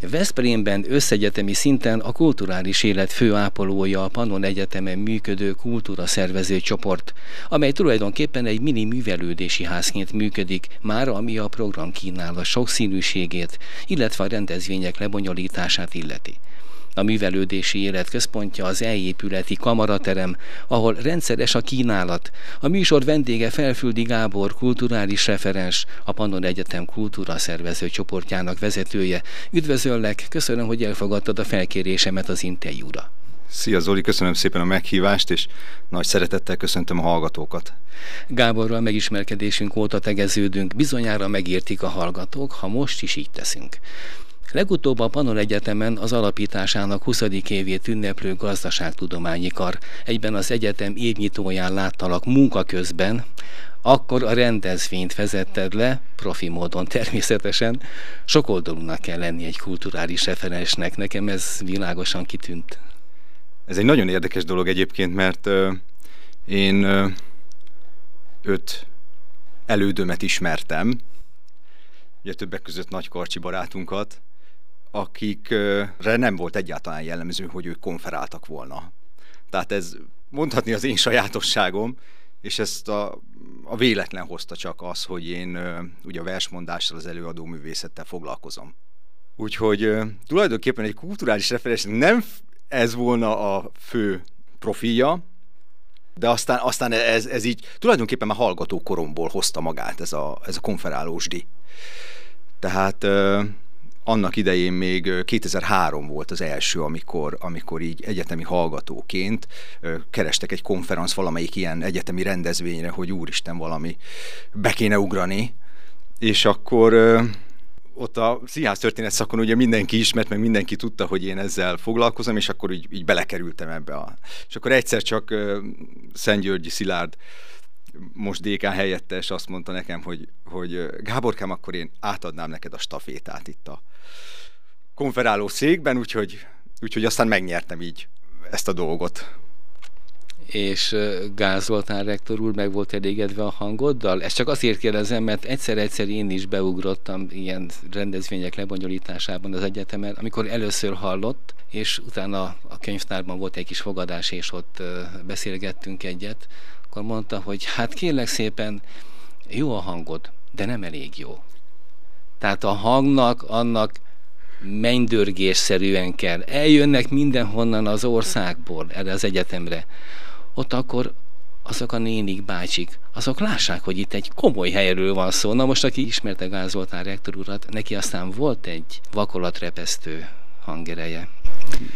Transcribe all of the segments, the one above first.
Veszprémben összegyetemi szinten a kulturális élet főápolója a Pannon Egyetemen működő kultúra szervező csoport, amely tulajdonképpen egy mini művelődési házként működik, már ami a program kínál a sokszínűségét, illetve a rendezvények lebonyolítását illeti. A művelődési élet központja az elépületi kamaraterem, ahol rendszeres a kínálat. A műsor vendége Felfüldi Gábor, kulturális referens, a Pannon Egyetem kultúra szervező csoportjának vezetője. Üdvözöllek, köszönöm, hogy elfogadtad a felkérésemet az interjúra. Szia Zoli, köszönöm szépen a meghívást, és nagy szeretettel köszöntöm a hallgatókat. Gáborral megismerkedésünk óta tegeződünk, bizonyára megértik a hallgatók, ha most is így teszünk. Legutóbb a Panon Egyetemen az alapításának 20. évét ünneplő gazdaságtudományi kar. Egyben az egyetem évnyitóján láttalak munka közben, akkor a rendezvényt vezetted le, profi módon természetesen. Sokoldalúnak kell lenni egy kulturális referensnek, nekem ez világosan kitűnt. Ez egy nagyon érdekes dolog egyébként, mert uh, én uh, öt elődömet ismertem, ugye többek között Nagy Karcsi barátunkat, akikre nem volt egyáltalán jellemző, hogy ők konferáltak volna. Tehát ez mondhatni az én sajátosságom, és ezt a, a véletlen hozta csak az, hogy én ugye a versmondással, az előadó művészettel foglalkozom. Úgyhogy tulajdonképpen egy kulturális referens nem ez volna a fő profilja, de aztán, aztán ez, ez így tulajdonképpen már hallgató koromból hozta magát ez a, ez a konferálósdi. Tehát annak idején még 2003 volt az első, amikor, amikor így egyetemi hallgatóként kerestek egy konferenc valamelyik ilyen egyetemi rendezvényre, hogy úristen valami be kéne ugrani, és akkor ott a színház történet szakon ugye mindenki ismert, meg mindenki tudta, hogy én ezzel foglalkozom, és akkor így, így belekerültem ebbe. A... És akkor egyszer csak Szent Györgyi Szilárd most DK helyettes azt mondta nekem, hogy, hogy Gáborkám, akkor én átadnám neked a stafétát itt a konferáló székben, úgyhogy, úgyhogy aztán megnyertem így ezt a dolgot. És Gázoltán rektor úr meg volt elégedve a hangoddal? Ezt csak azért kérdezem, mert egyszer-egyszer én is beugrottam ilyen rendezvények lebonyolításában az egyetemen, amikor először hallott, és utána a könyvtárban volt egy kis fogadás, és ott beszélgettünk egyet, akkor mondta, hogy hát kérlek szépen, jó a hangod, de nem elég jó. Tehát a hangnak, annak mennydörgésszerűen kell. Eljönnek mindenhonnan az országból erre az egyetemre. Ott akkor azok a nénik, bácsik, azok lássák, hogy itt egy komoly helyről van szó. Na most, aki ismerte Gázoltán rektor urat, neki aztán volt egy vakolatrepesztő hangereje.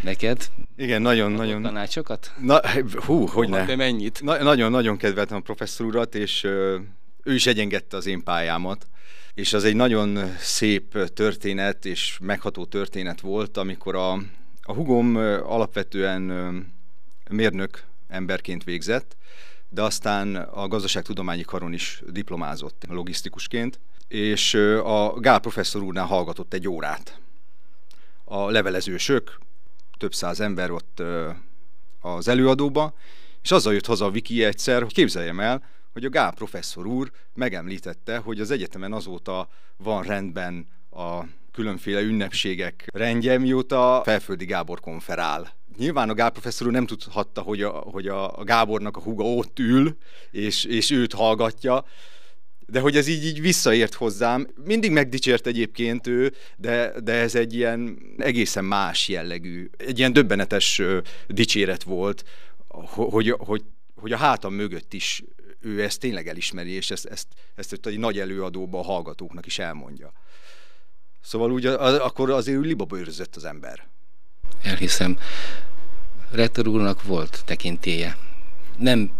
Neked? Igen, nagyon, nagyon. Tanácsokat? Na, hú, hogy ne. De mennyit? Na, nagyon, nagyon kedveltem a professzor urat, és ö, ő is egyengedte az én pályámat. És az egy nagyon szép történet és megható történet volt, amikor a, a hugom alapvetően mérnök emberként végzett, de aztán a gazdaságtudományi karon is diplomázott logisztikusként, és a Gál professzor úrnál hallgatott egy órát a levelezősök, több száz ember ott az előadóba, és azzal jött haza a Viki egyszer, hogy képzeljem el, hogy a Gál professzor úr megemlítette, hogy az egyetemen azóta van rendben a különféle ünnepségek rendje, mióta Felföldi Gábor konferál. Nyilván a Gál professzor nem tudhatta, hogy a, hogy a, Gábornak a huga ott ül, és, és őt hallgatja, de hogy ez így, így visszaért hozzám. Mindig megdicsért egyébként ő, de, de ez egy ilyen egészen más jellegű, egy ilyen döbbenetes dicséret volt, hogy, hogy, hogy a hátam mögött is ő ezt tényleg elismeri, és ezt, ezt, ezt egy nagy előadóba a hallgatóknak is elmondja. Szóval úgy a, akkor azért ő libabőrözött az ember. Elhiszem. Rektor úrnak volt tekintéje. Nem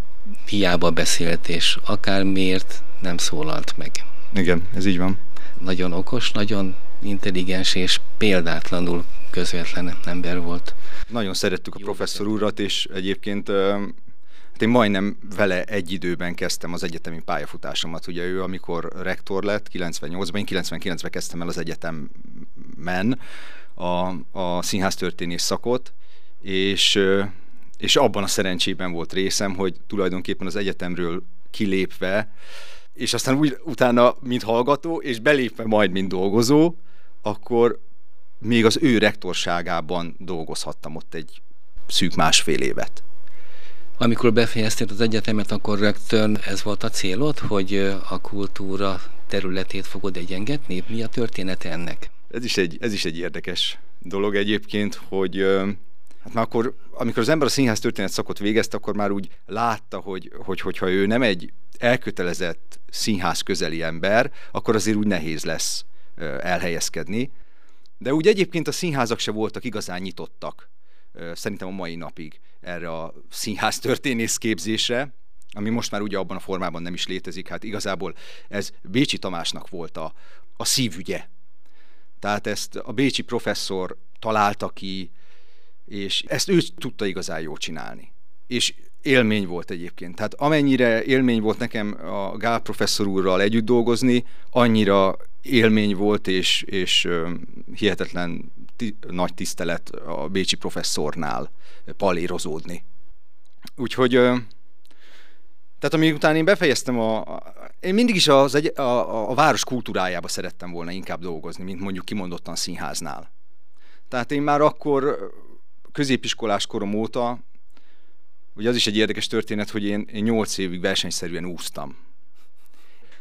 hiába beszélt, és akármiért nem szólalt meg. Igen, ez így van. Nagyon okos, nagyon intelligens és példátlanul közvetlen ember volt. Nagyon szerettük a Jó professzor urat, és egyébként hát én majdnem vele egy időben kezdtem az egyetemi pályafutásomat. Ugye ő, amikor rektor lett, 98-ban, én 99-ben kezdtem el az egyetemen a, a színház történész szakot, és, és abban a szerencsében volt részem, hogy tulajdonképpen az egyetemről kilépve és aztán úgy utána, mint hallgató, és belépve majd, mint dolgozó, akkor még az ő rektorságában dolgozhattam ott egy szűk másfél évet. Amikor befejeztél az egyetemet, akkor rögtön ez volt a célod, hogy a kultúra területét fogod egyengetni? Mi a története ennek? Ez is egy, ez is egy érdekes dolog egyébként, hogy hát már akkor, amikor az ember a színház történet szakot végezte, akkor már úgy látta, hogy, hogy hogyha ő nem egy elkötelezett színház közeli ember, akkor azért úgy nehéz lesz elhelyezkedni. De úgy egyébként a színházak se voltak igazán nyitottak, szerintem a mai napig erre a színház történész képzésre, ami most már ugye abban a formában nem is létezik. Hát igazából ez Bécsi Tamásnak volt a, a szívügye. Tehát ezt a bécsi professzor találta ki, és ezt ő tudta igazán jól csinálni. És élmény volt egyébként. Tehát amennyire élmény volt nekem a Gál professzor úrral együtt dolgozni, annyira élmény volt, és, és hihetetlen ti, nagy tisztelet a bécsi professzornál palérozódni. Úgyhogy tehát amíg után én befejeztem a, én mindig is az egy, a, a, a város kultúrájába szerettem volna inkább dolgozni, mint mondjuk kimondottan színháznál. Tehát én már akkor középiskolás korom óta, ugye az is egy érdekes történet, hogy én, én 8 évig versenyszerűen úsztam.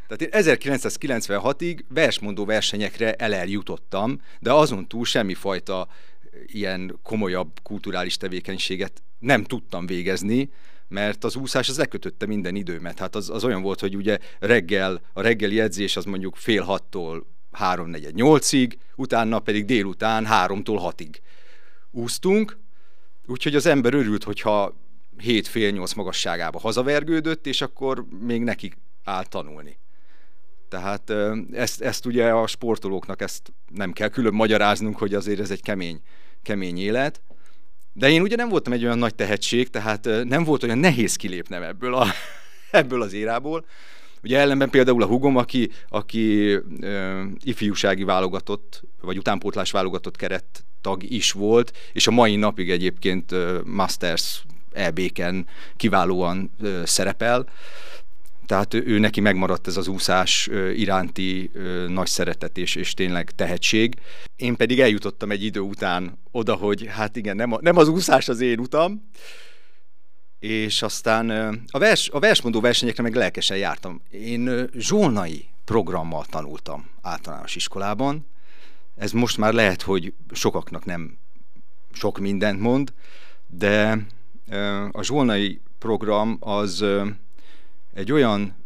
Tehát én 1996-ig versmondó versenyekre eleljutottam, de azon túl semmifajta ilyen komolyabb kulturális tevékenységet nem tudtam végezni, mert az úszás az lekötötte minden időmet. Hát az, az olyan volt, hogy ugye reggel, a reggeli edzés az mondjuk fél hattól háromnegyed nyolcig, utána pedig délután háromtól hatig úsztunk, úgyhogy az ember örült, hogyha hét fél nyolc magasságába hazavergődött, és akkor még neki áll tanulni. Tehát ezt, ezt ugye a sportolóknak ezt nem kell külön magyaráznunk, hogy azért ez egy kemény, kemény élet. De én ugye nem voltam egy olyan nagy tehetség, tehát nem volt olyan nehéz kilépnem ebből, a, ebből az érából. Ugye ellenben például a hugom, aki, aki ö, ifjúsági válogatott, vagy utánpótlás válogatott keret tag is volt, és a mai napig egyébként ö, Masters EB-ken kiválóan ö, szerepel tehát ő neki megmaradt ez az úszás iránti nagy szeretet és, és tényleg tehetség. Én pedig eljutottam egy idő után oda, hogy hát igen, nem, a, nem az úszás az én utam, és aztán a, vers, a versmondó versenyekre meg lelkesen jártam. Én zsolnai programmal tanultam általános iskolában. Ez most már lehet, hogy sokaknak nem sok mindent mond, de a zsolnai program az egy olyan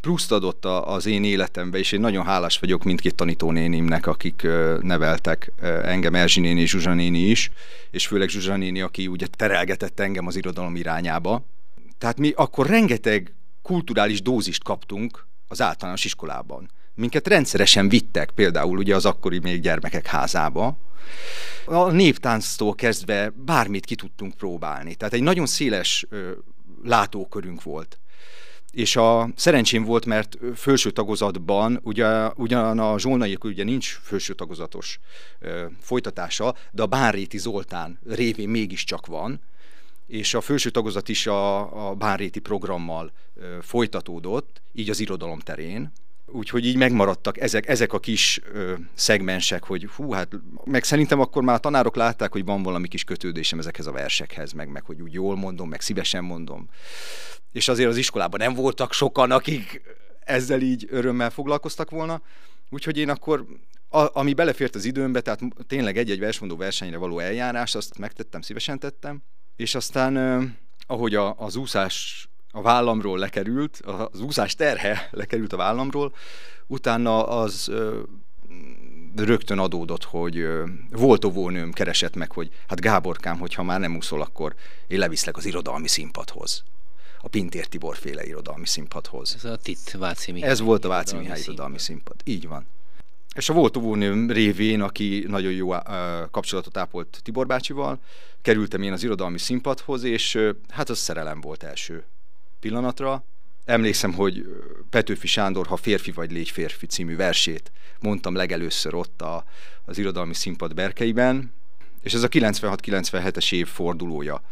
pluszt adott az én életembe, és én nagyon hálás vagyok mindkét tanítónénimnek, akik neveltek engem, Erzsi néni Zsuzsa néni is, és főleg Zsuzsa néni, aki ugye terelgetett engem az irodalom irányába. Tehát mi akkor rengeteg kulturális dózist kaptunk az általános iskolában. Minket rendszeresen vittek, például ugye az akkori még gyermekek házába, a néptánctól kezdve bármit ki tudtunk próbálni. Tehát egy nagyon széles látókörünk volt és a szerencsém volt, mert felső tagozatban, ugye, ugyan a Zsolnai ugye nincs felső tagozatos ö, folytatása, de a Bánréti Zoltán révén mégiscsak van, és a felső tagozat is a, a Bánréti programmal ö, folytatódott, így az irodalom terén, Úgyhogy így megmaradtak ezek, ezek a kis ö, szegmensek, hogy hú, hát meg szerintem akkor már a tanárok látták, hogy van valami kis kötődésem ezekhez a versekhez, meg, meg hogy úgy jól mondom, meg szívesen mondom. És azért az iskolában nem voltak sokan, akik ezzel így örömmel foglalkoztak volna. Úgyhogy én akkor, a, ami belefért az időmbe, tehát tényleg egy-egy versmondó versenyre való eljárás, azt megtettem, szívesen tettem. És aztán, ahogy a, az úszás a vállamról lekerült, az úszás terhe lekerült a vállamról, utána az rögtön adódott, hogy volt óvónőm keresett meg, hogy hát Gáborkám, hogyha már nem úszol, akkor én leviszlek az irodalmi színpadhoz. A Pintér Tibor féle irodalmi színpadhoz. Ez a TIT Váci Mihály. Ez volt a Váci Mihály irodalmi színpad. Így van. És a volt óvónőm révén, aki nagyon jó kapcsolatot ápolt Tibor bácsival, kerültem én az irodalmi színpadhoz, és hát az szerelem volt első pillanatra. Emlékszem, hogy Petőfi Sándor, ha férfi vagy légy férfi című versét mondtam legelőször ott a, az irodalmi színpad berkeiben, és ez a 96-97-es év fordulója.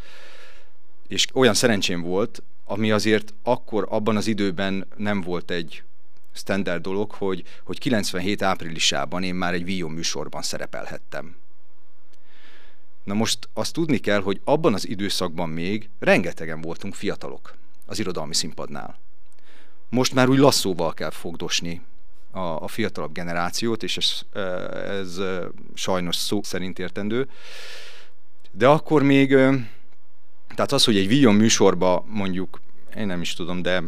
És olyan szerencsém volt, ami azért akkor abban az időben nem volt egy standard dolog, hogy, hogy 97 áprilisában én már egy Vion műsorban szerepelhettem. Na most azt tudni kell, hogy abban az időszakban még rengetegen voltunk fiatalok az irodalmi színpadnál. Most már úgy lasszóval kell fogdosni a, a fiatalabb generációt, és ez, ez sajnos szó szerint értendő. De akkor még, tehát az, hogy egy Vion műsorba mondjuk, én nem is tudom, de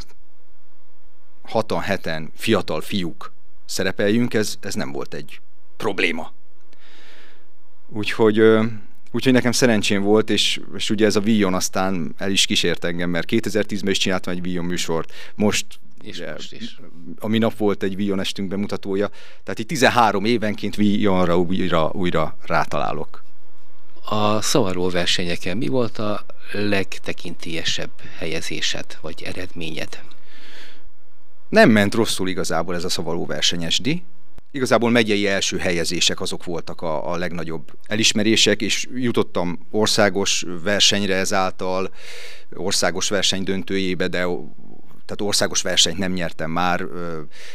6-7 fiatal fiúk szerepeljünk, ez, ez nem volt egy probléma. Úgyhogy Úgyhogy nekem szerencsém volt, és, és ugye ez a Vion aztán el is kísért engem, mert 2010-ben is csináltam egy Vion műsort, most és ugye, most is. A minap volt egy Vion estünk bemutatója, tehát itt 13 évenként Vionra újra, újra rátalálok. A szavaró versenyeken mi volt a legtekintélyesebb helyezésed, vagy eredményed? Nem ment rosszul igazából ez a szavaló versenyesdi. Igazából megyei első helyezések azok voltak a, a legnagyobb elismerések, és jutottam országos versenyre ezáltal, országos verseny döntőjébe, de tehát országos versenyt nem nyertem már,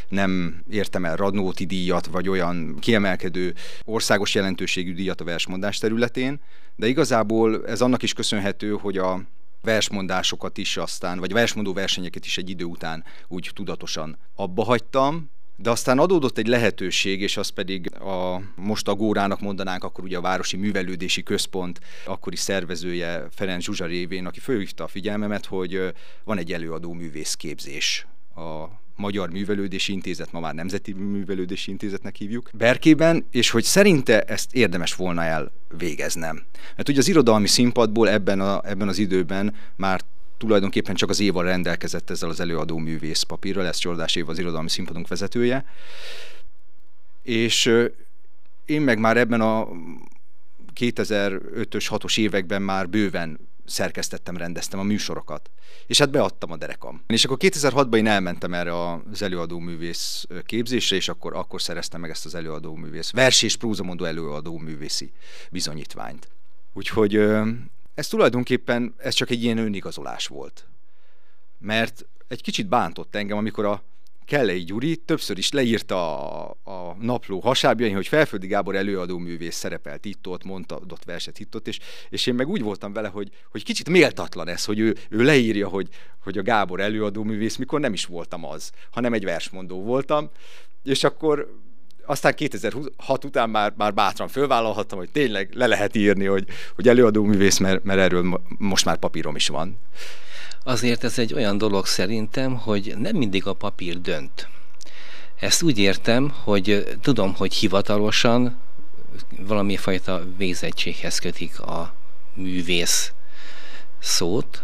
nem értem el Radnóti díjat, vagy olyan kiemelkedő országos jelentőségű díjat a versmondás területén, de igazából ez annak is köszönhető, hogy a versmondásokat is aztán, vagy versmondó versenyeket is egy idő után úgy tudatosan abba hagytam, de aztán adódott egy lehetőség, és az pedig a most a Górának mondanánk, akkor ugye a Városi Művelődési Központ akkori szervezője Ferenc Zsuzsa révén, aki fölhívta a figyelmemet, hogy van egy előadó művészképzés a Magyar Művelődési Intézet, ma már Nemzeti Művelődési Intézetnek hívjuk, Berkében, és hogy szerinte ezt érdemes volna elvégeznem. Mert ugye az irodalmi színpadból ebben, a, ebben az időben már tulajdonképpen csak az Éva rendelkezett ezzel az előadó művész papírral, ez Csordás Éva az irodalmi színpadunk vezetője. És én meg már ebben a 2005-ös, 6-os években már bőven szerkesztettem, rendeztem a műsorokat. És hát beadtam a derekam. És akkor 2006-ban én elmentem erre az előadó művész képzésre, és akkor, akkor szereztem meg ezt az előadó művész, vers és prózamondó előadó művészi bizonyítványt. Úgyhogy ez tulajdonképpen ez csak egy ilyen önigazolás volt. Mert egy kicsit bántott engem, amikor a Kellei Gyuri többször is leírta a, a napló hasábjain, hogy Felföldi Gábor előadó művész szerepelt itt-ott, mondta adott verset itt-ott, és, és én meg úgy voltam vele, hogy, hogy kicsit méltatlan ez, hogy ő, ő leírja, hogy, hogy a Gábor előadó művész, mikor nem is voltam az, hanem egy versmondó voltam, és akkor aztán 2006 után már, már bátran fölvállalhattam, hogy tényleg le lehet írni, hogy, hogy előadó művész, mert, mert erről most már papírom is van. Azért ez egy olyan dolog szerintem, hogy nem mindig a papír dönt. Ezt úgy értem, hogy tudom, hogy hivatalosan valami fajta végzettséghez kötik a művész szót,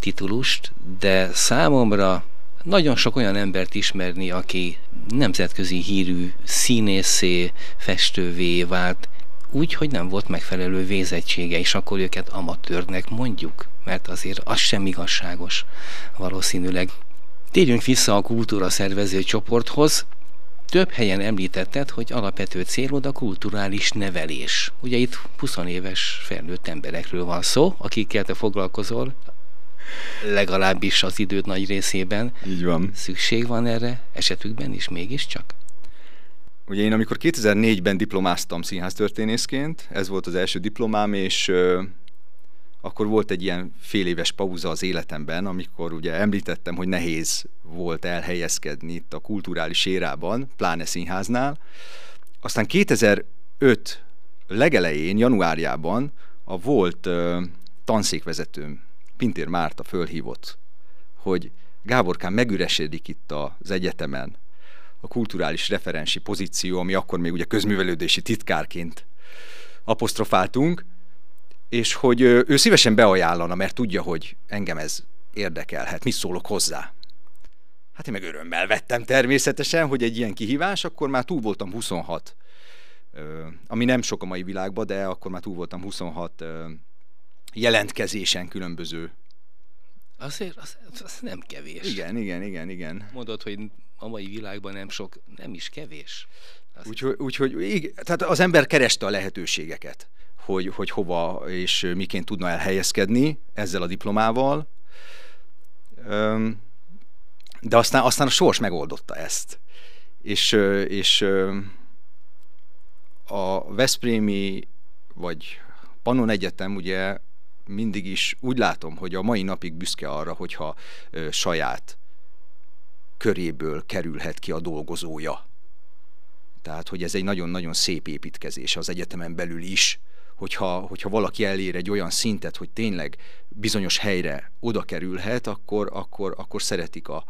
titulust, de számomra nagyon sok olyan embert ismerni, aki nemzetközi hírű színészé, festővé vált, úgy, hogy nem volt megfelelő vézettsége, és akkor őket amatőrnek mondjuk, mert azért az sem igazságos valószínűleg. Térjünk vissza a kultúra szervező csoporthoz. Több helyen említetted, hogy alapvető célod a kulturális nevelés. Ugye itt 20 éves felnőtt emberekről van szó, akikkel te foglalkozol, legalábbis az időt nagy részében. Így van. Szükség van erre esetükben is mégiscsak? Ugye én amikor 2004-ben diplomáztam színháztörténészként, ez volt az első diplomám, és ö, akkor volt egy ilyen fél éves pauza az életemben, amikor ugye említettem, hogy nehéz volt elhelyezkedni itt a kulturális érában, pláne színháznál. Aztán 2005 legelején, januárjában a volt ö, tanszékvezetőm, Pintér Márta fölhívott, hogy Gáborkán megüresedik itt az egyetemen a kulturális referensi pozíció, ami akkor még ugye közművelődési titkárként apostrofáltunk, és hogy ő szívesen beajánlana, mert tudja, hogy engem ez érdekelhet, mit szólok hozzá. Hát én meg örömmel vettem természetesen, hogy egy ilyen kihívás, akkor már túl voltam 26, ami nem sok a mai világban, de akkor már túl voltam 26 jelentkezésen különböző. Azért az, az nem kevés. Igen, igen, igen, igen. Mondod, hogy a mai világban nem sok, nem is kevés. Úgyhogy, úgy, úgy, tehát az ember kereste a lehetőségeket, hogy, hogy hova és miként tudna elhelyezkedni ezzel a diplomával. de aztán, aztán a sors megoldotta ezt. És, és a Veszprémi, vagy Pannon Egyetem ugye mindig is úgy látom, hogy a mai napig büszke arra, hogyha saját köréből kerülhet ki a dolgozója. Tehát, hogy ez egy nagyon-nagyon szép építkezés az egyetemen belül is, hogyha, hogyha valaki elér egy olyan szintet, hogy tényleg bizonyos helyre oda kerülhet, akkor, akkor, akkor szeretik a,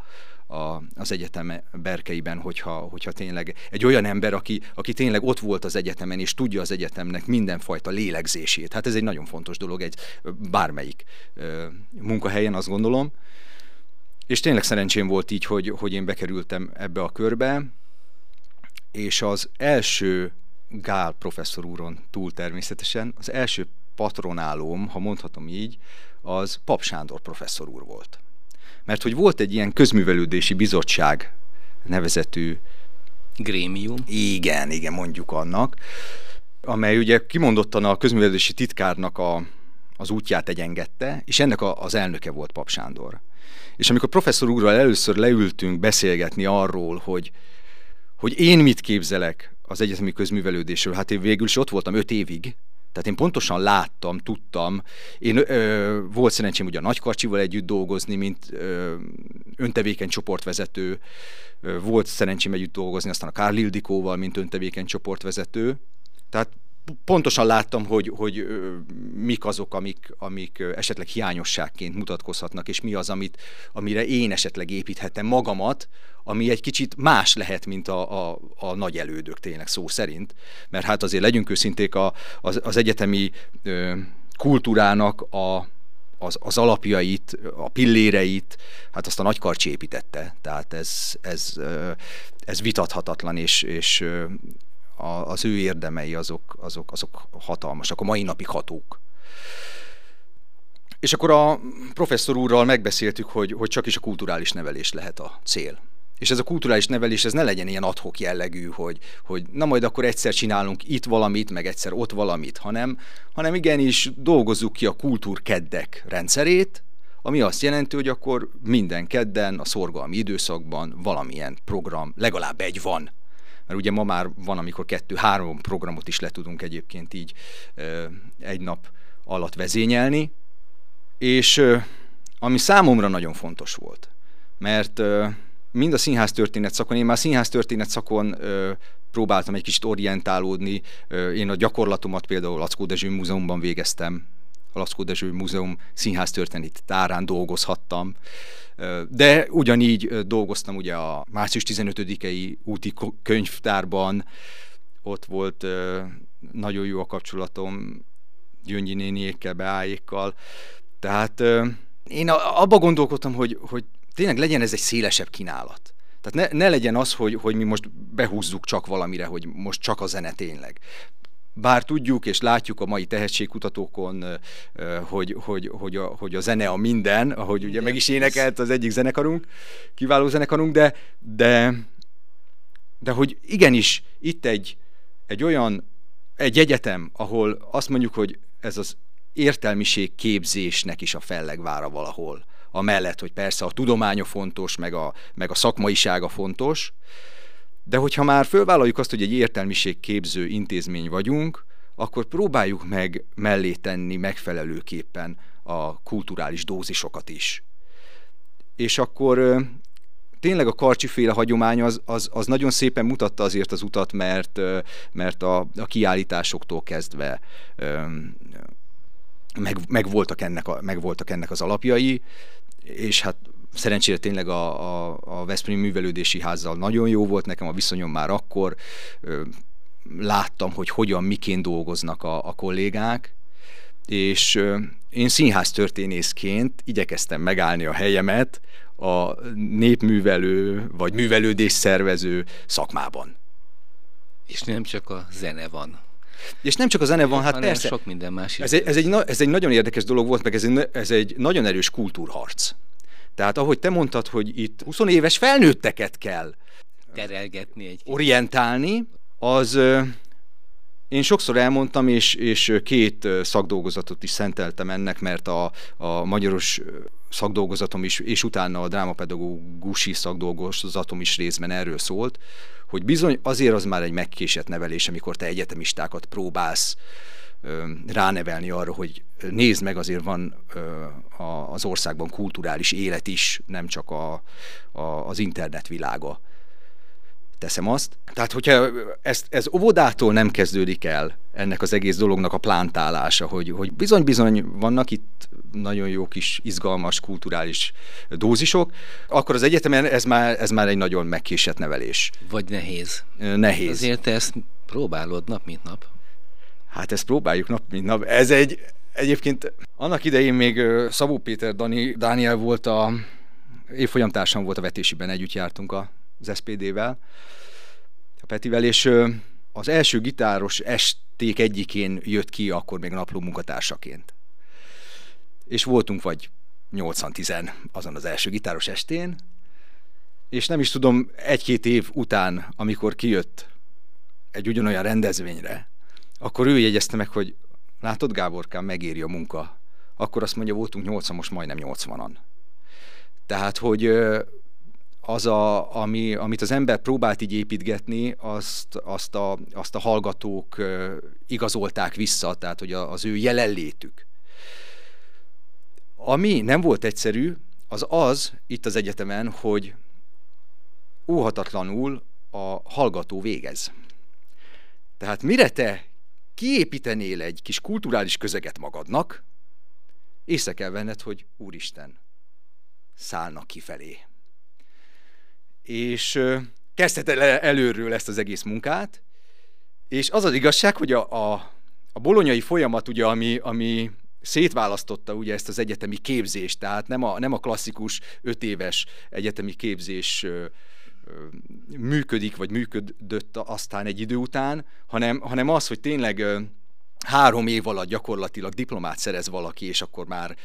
a, az egyetem berkeiben, hogyha, hogyha tényleg egy olyan ember, aki, aki tényleg ott volt az egyetemen, és tudja az egyetemnek mindenfajta lélegzését. Hát ez egy nagyon fontos dolog egy bármelyik munkahelyen, azt gondolom. És tényleg szerencsém volt így, hogy, hogy én bekerültem ebbe a körbe, és az első Gál professzor úron túl természetesen, az első patronálóm, ha mondhatom így, az Pap Sándor professzor úr volt. Mert hogy volt egy ilyen közművelődési bizottság nevezetű Grémium. Igen, igen, mondjuk annak, amely ugye kimondottan a közművelődési titkárnak a, az útját egyengette, és ennek a, az elnöke volt Pap Sándor. És amikor professzor úrral először leültünk beszélgetni arról, hogy, hogy én mit képzelek az egyetemi közművelődésről, hát én végül is ott voltam öt évig, tehát én pontosan láttam, tudtam. Én ö, volt szerencsém ugye a Nagykarcsival együtt dolgozni, mint ö, öntevékeny csoportvezető. Ö, volt szerencsém együtt dolgozni aztán a Kárl Ildikóval, mint öntevékeny csoportvezető. Tehát pontosan láttam, hogy, hogy mik azok, amik, amik esetleg hiányosságként mutatkozhatnak, és mi az, amit, amire én esetleg építhetem magamat, ami egy kicsit más lehet, mint a, a, a nagy elődök tényleg szó szerint. Mert hát azért legyünk őszinték, a, az, az egyetemi ö, kultúrának a, az, az alapjait, a pilléreit, hát azt a nagykarcsi építette. Tehát ez, ez, ez vitathatatlan, és, és a, az ő érdemei azok, azok, azok hatalmasak, a mai napig hatók. És akkor a professzor úrral megbeszéltük, hogy, hogy csak is a kulturális nevelés lehet a cél. És ez a kulturális nevelés, ez ne legyen ilyen adhok jellegű, hogy, hogy na majd akkor egyszer csinálunk itt valamit, meg egyszer ott valamit, hanem, hanem igenis dolgozzuk ki a kultúrkeddek rendszerét, ami azt jelenti, hogy akkor minden kedden a szorgalmi időszakban valamilyen program, legalább egy van mert ugye ma már van, amikor kettő-három programot is le tudunk egyébként így egy nap alatt vezényelni, és ami számomra nagyon fontos volt, mert mind a színház történet szakon, én már színház történet szakon próbáltam egy kicsit orientálódni. Én a gyakorlatomat például Lackó Dezső Múzeumban végeztem, a Lackó Dezső Múzeum színház történet tárán dolgozhattam. De ugyanígy dolgoztam ugye a március 15-i úti könyvtárban, ott volt nagyon jó a kapcsolatom Gyöngyi néniékkel, Beáékkal. Tehát én abba gondolkodtam, hogy, hogy tényleg legyen ez egy szélesebb kínálat. Tehát ne, ne legyen az, hogy, hogy mi most behúzzuk csak valamire, hogy most csak a zene tényleg bár tudjuk és látjuk a mai tehetségkutatókon, hogy, hogy, hogy, a, hogy a zene a minden, ahogy ugye meg is énekelt az egyik zenekarunk, kiváló zenekarunk, de, de, de hogy igenis itt egy, egy olyan, egy egyetem, ahol azt mondjuk, hogy ez az értelmiség képzésnek is a fellegvára valahol. Amellett, hogy persze a tudománya fontos, meg a, meg a szakmaisága fontos, de hogyha már fölvállaljuk azt, hogy egy értelmiség képző intézmény vagyunk, akkor próbáljuk meg mellé tenni megfelelőképpen a kulturális dózisokat is. És akkor tényleg a karcsiféle hagyomány az, az, az nagyon szépen mutatta azért az utat, mert, mert a, a kiállításoktól kezdve meg, meg, voltak ennek a, meg voltak ennek az alapjai, és hát szerencsére tényleg a, a, a Veszprém művelődési házzal nagyon jó volt nekem a viszonyom már akkor, láttam, hogy hogyan, miként dolgoznak a, a kollégák, és én színház történészként igyekeztem megállni a helyemet a népművelő vagy művelődés szervező szakmában. És nem csak a zene van. És nem csak a zene van, hát persze. sok minden más ez egy, ez, egy, ez egy nagyon érdekes dolog volt, meg ez egy, ez egy nagyon erős kultúrharc. Tehát ahogy te mondtad, hogy itt 20 éves felnőtteket kell terelgetni egy orientálni, az én sokszor elmondtam, és, és két szakdolgozatot is szenteltem ennek, mert a, a magyaros szakdolgozatom is, és utána a drámapedagógusi szakdolgozatom is részben erről szólt, hogy bizony azért az már egy megkésett nevelés, amikor te egyetemistákat próbálsz ránevelni arra, hogy nézd meg, azért van az országban kulturális élet is, nem csak a, a, az internet világa. Teszem azt. Tehát, hogyha ezt, ez óvodától nem kezdődik el ennek az egész dolognak a plántálása, hogy, hogy bizony-bizony vannak itt nagyon jó kis, izgalmas, kulturális dózisok, akkor az egyetemen ez már, ez már egy nagyon megkésett nevelés. Vagy nehéz. Nehéz. Azért te ezt próbálod nap, mint nap. Hát ezt próbáljuk nap, mint nap. Ez egy, egyébként annak idején még Szabó Péter Dani, Dániel volt a évfolyamtársam volt a vetésiben, együtt jártunk az SPD-vel, a Petivel, és az első gitáros esték egyikén jött ki akkor még napló munkatársaként. És voltunk vagy 80-10 azon az első gitáros estén, és nem is tudom, egy-két év után, amikor kijött egy ugyanolyan rendezvényre, akkor ő jegyezte meg, hogy látod Gáborkám, megéri a munka. Akkor azt mondja, voltunk 80, most majdnem 80-an. Tehát, hogy az, a, ami, amit az ember próbált így építgetni, azt, azt, a, azt a hallgatók igazolták vissza, tehát hogy az ő jelenlétük. Ami nem volt egyszerű, az az itt az egyetemen, hogy óhatatlanul a hallgató végez. Tehát mire te kiépítenél egy kis kulturális közeget magadnak, észre kell venned, hogy Úristen, szállnak kifelé. És kezdheted előről ezt az egész munkát, és az az igazság, hogy a, a, a bolonyai folyamat, ugye, ami, ami szétválasztotta ugye ezt az egyetemi képzést, tehát nem a, nem a klasszikus öt éves egyetemi képzés működik, vagy működött aztán egy idő után, hanem, hanem az, hogy tényleg három év alatt gyakorlatilag diplomát szerez valaki, és akkor már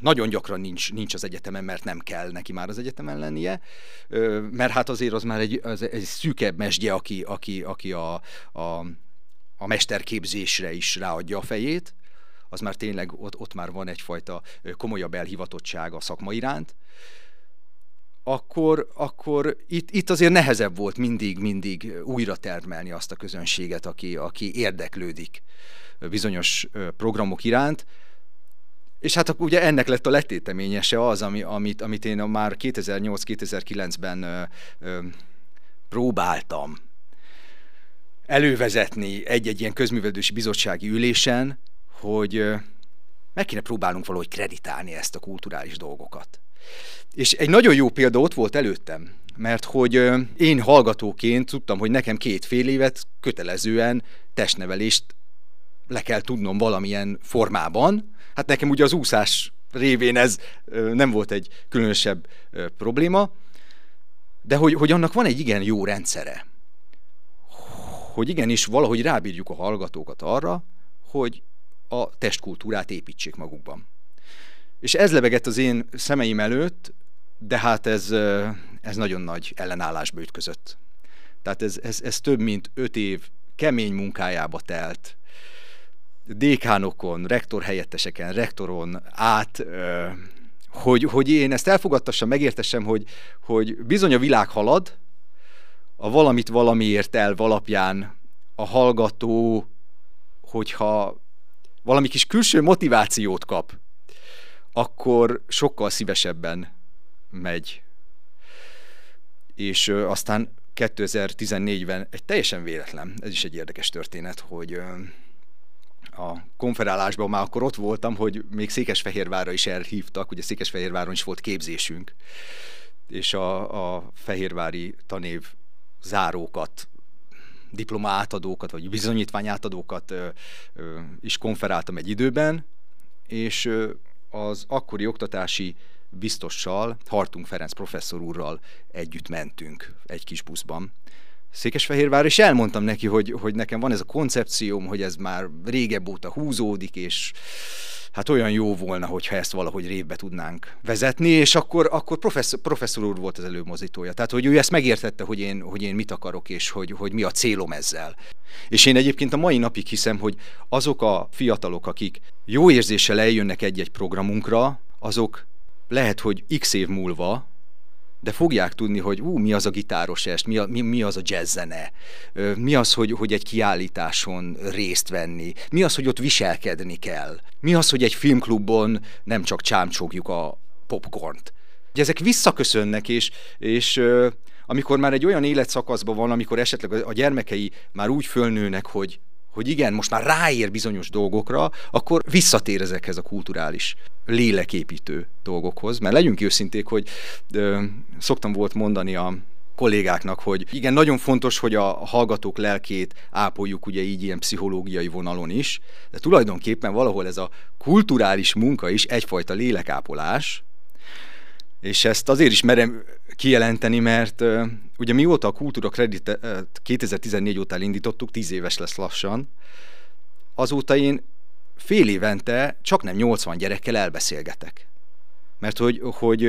nagyon gyakran nincs, nincs az egyetemen, mert nem kell neki már az egyetemen lennie, mert hát azért az már egy, az egy szűkebb mesdje, aki, aki, aki a, a, a mesterképzésre is ráadja a fejét, az már tényleg ott, ott már van egyfajta komolyabb elhivatottság a szakma iránt, akkor, akkor itt, itt azért nehezebb volt mindig, mindig újra termelni azt a közönséget, aki, aki érdeklődik bizonyos programok iránt. És hát ugye ennek lett a letéteményese az, ami, amit, amit én már 2008-2009-ben próbáltam elővezetni egy-egy ilyen közművelődési bizottsági ülésen, hogy meg kéne próbálnunk valahogy kreditálni ezt a kulturális dolgokat. És egy nagyon jó példa ott volt előttem, mert hogy én hallgatóként tudtam, hogy nekem két fél évet kötelezően testnevelést le kell tudnom valamilyen formában. Hát nekem ugye az úszás révén ez nem volt egy különösebb probléma, de hogy, hogy annak van egy igen jó rendszere. Hogy igenis valahogy rábírjuk a hallgatókat arra, hogy a testkultúrát építsék magukban. És ez lebegett az én szemeim előtt, de hát ez, ez nagyon nagy ellenállásba ütközött. Tehát ez, ez, ez több mint öt év kemény munkájába telt, dékánokon, rektor helyetteseken, rektoron át, hogy, hogy én ezt elfogadtassam, megértessem, hogy, hogy bizony a világ halad, a valamit valamiért el alapján a hallgató, hogyha valami kis külső motivációt kap, akkor sokkal szívesebben megy. És aztán 2014-ben egy teljesen véletlen, ez is egy érdekes történet, hogy a konferálásban már akkor ott voltam, hogy még Székesfehérvárra is elhívtak, ugye Székesfehérváron is volt képzésünk, és a, a fehérvári tanév zárókat diploma átadókat, vagy bizonyítvány átadókat ö, ö, is konferáltam egy időben, és az akkori oktatási biztossal, Hartung Ferenc professzor úrral együtt mentünk egy kis buszban, Székesfehérvár, és elmondtam neki, hogy, hogy nekem van ez a koncepcióm, hogy ez már régebb óta húzódik, és hát olyan jó volna, hogyha ezt valahogy révbe tudnánk vezetni, és akkor, akkor professzor, professzor úr volt az előmozítója. Tehát, hogy ő ezt megértette, hogy én, hogy én mit akarok, és hogy, hogy mi a célom ezzel. És én egyébként a mai napig hiszem, hogy azok a fiatalok, akik jó érzéssel eljönnek egy-egy programunkra, azok lehet, hogy x év múlva de fogják tudni, hogy ú, mi az a gitáros est, mi, a, mi, mi az a jazzzene, mi az, hogy, hogy egy kiállításon részt venni, mi az, hogy ott viselkedni kell, mi az, hogy egy filmklubon nem csak csámcsogjuk a popcornt. Ugye ezek visszaköszönnek, és, és amikor már egy olyan életszakaszban van, amikor esetleg a gyermekei már úgy fölnőnek, hogy, hogy igen, most már ráér bizonyos dolgokra, akkor visszatér ezekhez a kulturális léleképítő dolgokhoz. Mert legyünk őszinték, hogy ö, szoktam volt mondani a kollégáknak, hogy igen, nagyon fontos, hogy a hallgatók lelkét ápoljuk ugye így ilyen pszichológiai vonalon is, de tulajdonképpen valahol ez a kulturális munka is egyfajta lélekápolás, és ezt azért is merem kijelenteni, mert ugye mióta a Kultúra Kredit uh, 2014 óta elindítottuk, 10 éves lesz lassan, azóta én fél évente csak nem 80 gyerekkel elbeszélgetek. Mert hogy, hogy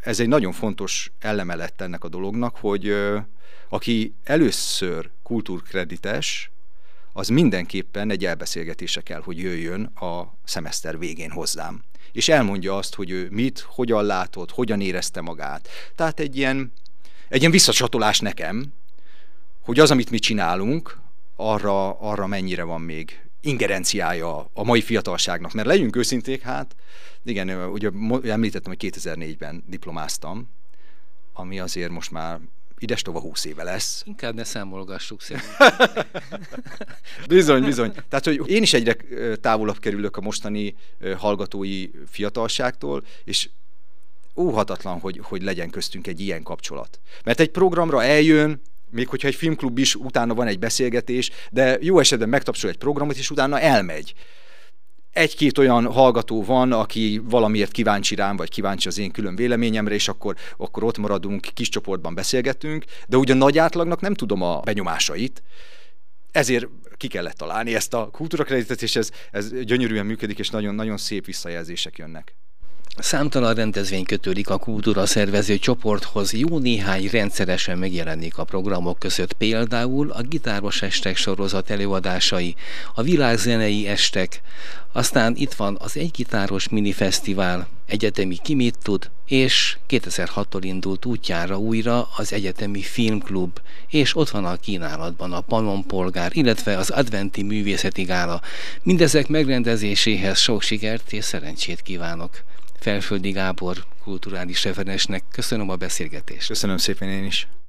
ez egy nagyon fontos eleme lett ennek a dolognak, hogy aki először kultúrkredites, az mindenképpen egy elbeszélgetése kell, hogy jöjjön a szemeszter végén hozzám és elmondja azt, hogy ő mit, hogyan látott, hogyan érezte magát. Tehát egy ilyen, egy ilyen visszacsatolás nekem, hogy az, amit mi csinálunk, arra, arra mennyire van még ingerenciája a mai fiatalságnak. Mert legyünk őszinték, hát igen, ugye említettem, hogy 2004-ben diplomáztam, ami azért most már ides tova 20 éve lesz. Inkább ne számolgassuk szerintem. bizony, bizony. Tehát, hogy én is egyre távolabb kerülök a mostani hallgatói fiatalságtól, és óhatatlan, hogy, hogy legyen köztünk egy ilyen kapcsolat. Mert egy programra eljön, még hogyha egy filmklub is, utána van egy beszélgetés, de jó esetben megtapsol egy programot, és utána elmegy egy-két olyan hallgató van, aki valamiért kíváncsi rám, vagy kíváncsi az én külön véleményemre, és akkor, akkor ott maradunk, kis csoportban beszélgetünk, de ugye nagy átlagnak nem tudom a benyomásait, ezért ki kellett találni ezt a kultúrakreditet, és ez, ez gyönyörűen működik, és nagyon-nagyon szép visszajelzések jönnek. Számtalan rendezvény kötődik a kultúra szervező csoporthoz, jó néhány rendszeresen megjelenik a programok között, például a gitáros estek sorozat előadásai, a világzenei estek, aztán itt van az egygitáros minifesztivál, egyetemi kimit tud, és 2006-tól indult útjára újra az egyetemi filmklub, és ott van a kínálatban a Polgár, illetve az adventi művészeti gála. Mindezek megrendezéséhez sok sikert és szerencsét kívánok! Felföldi Gábor kulturális referensnek. Köszönöm a beszélgetést. Köszönöm szépen én is.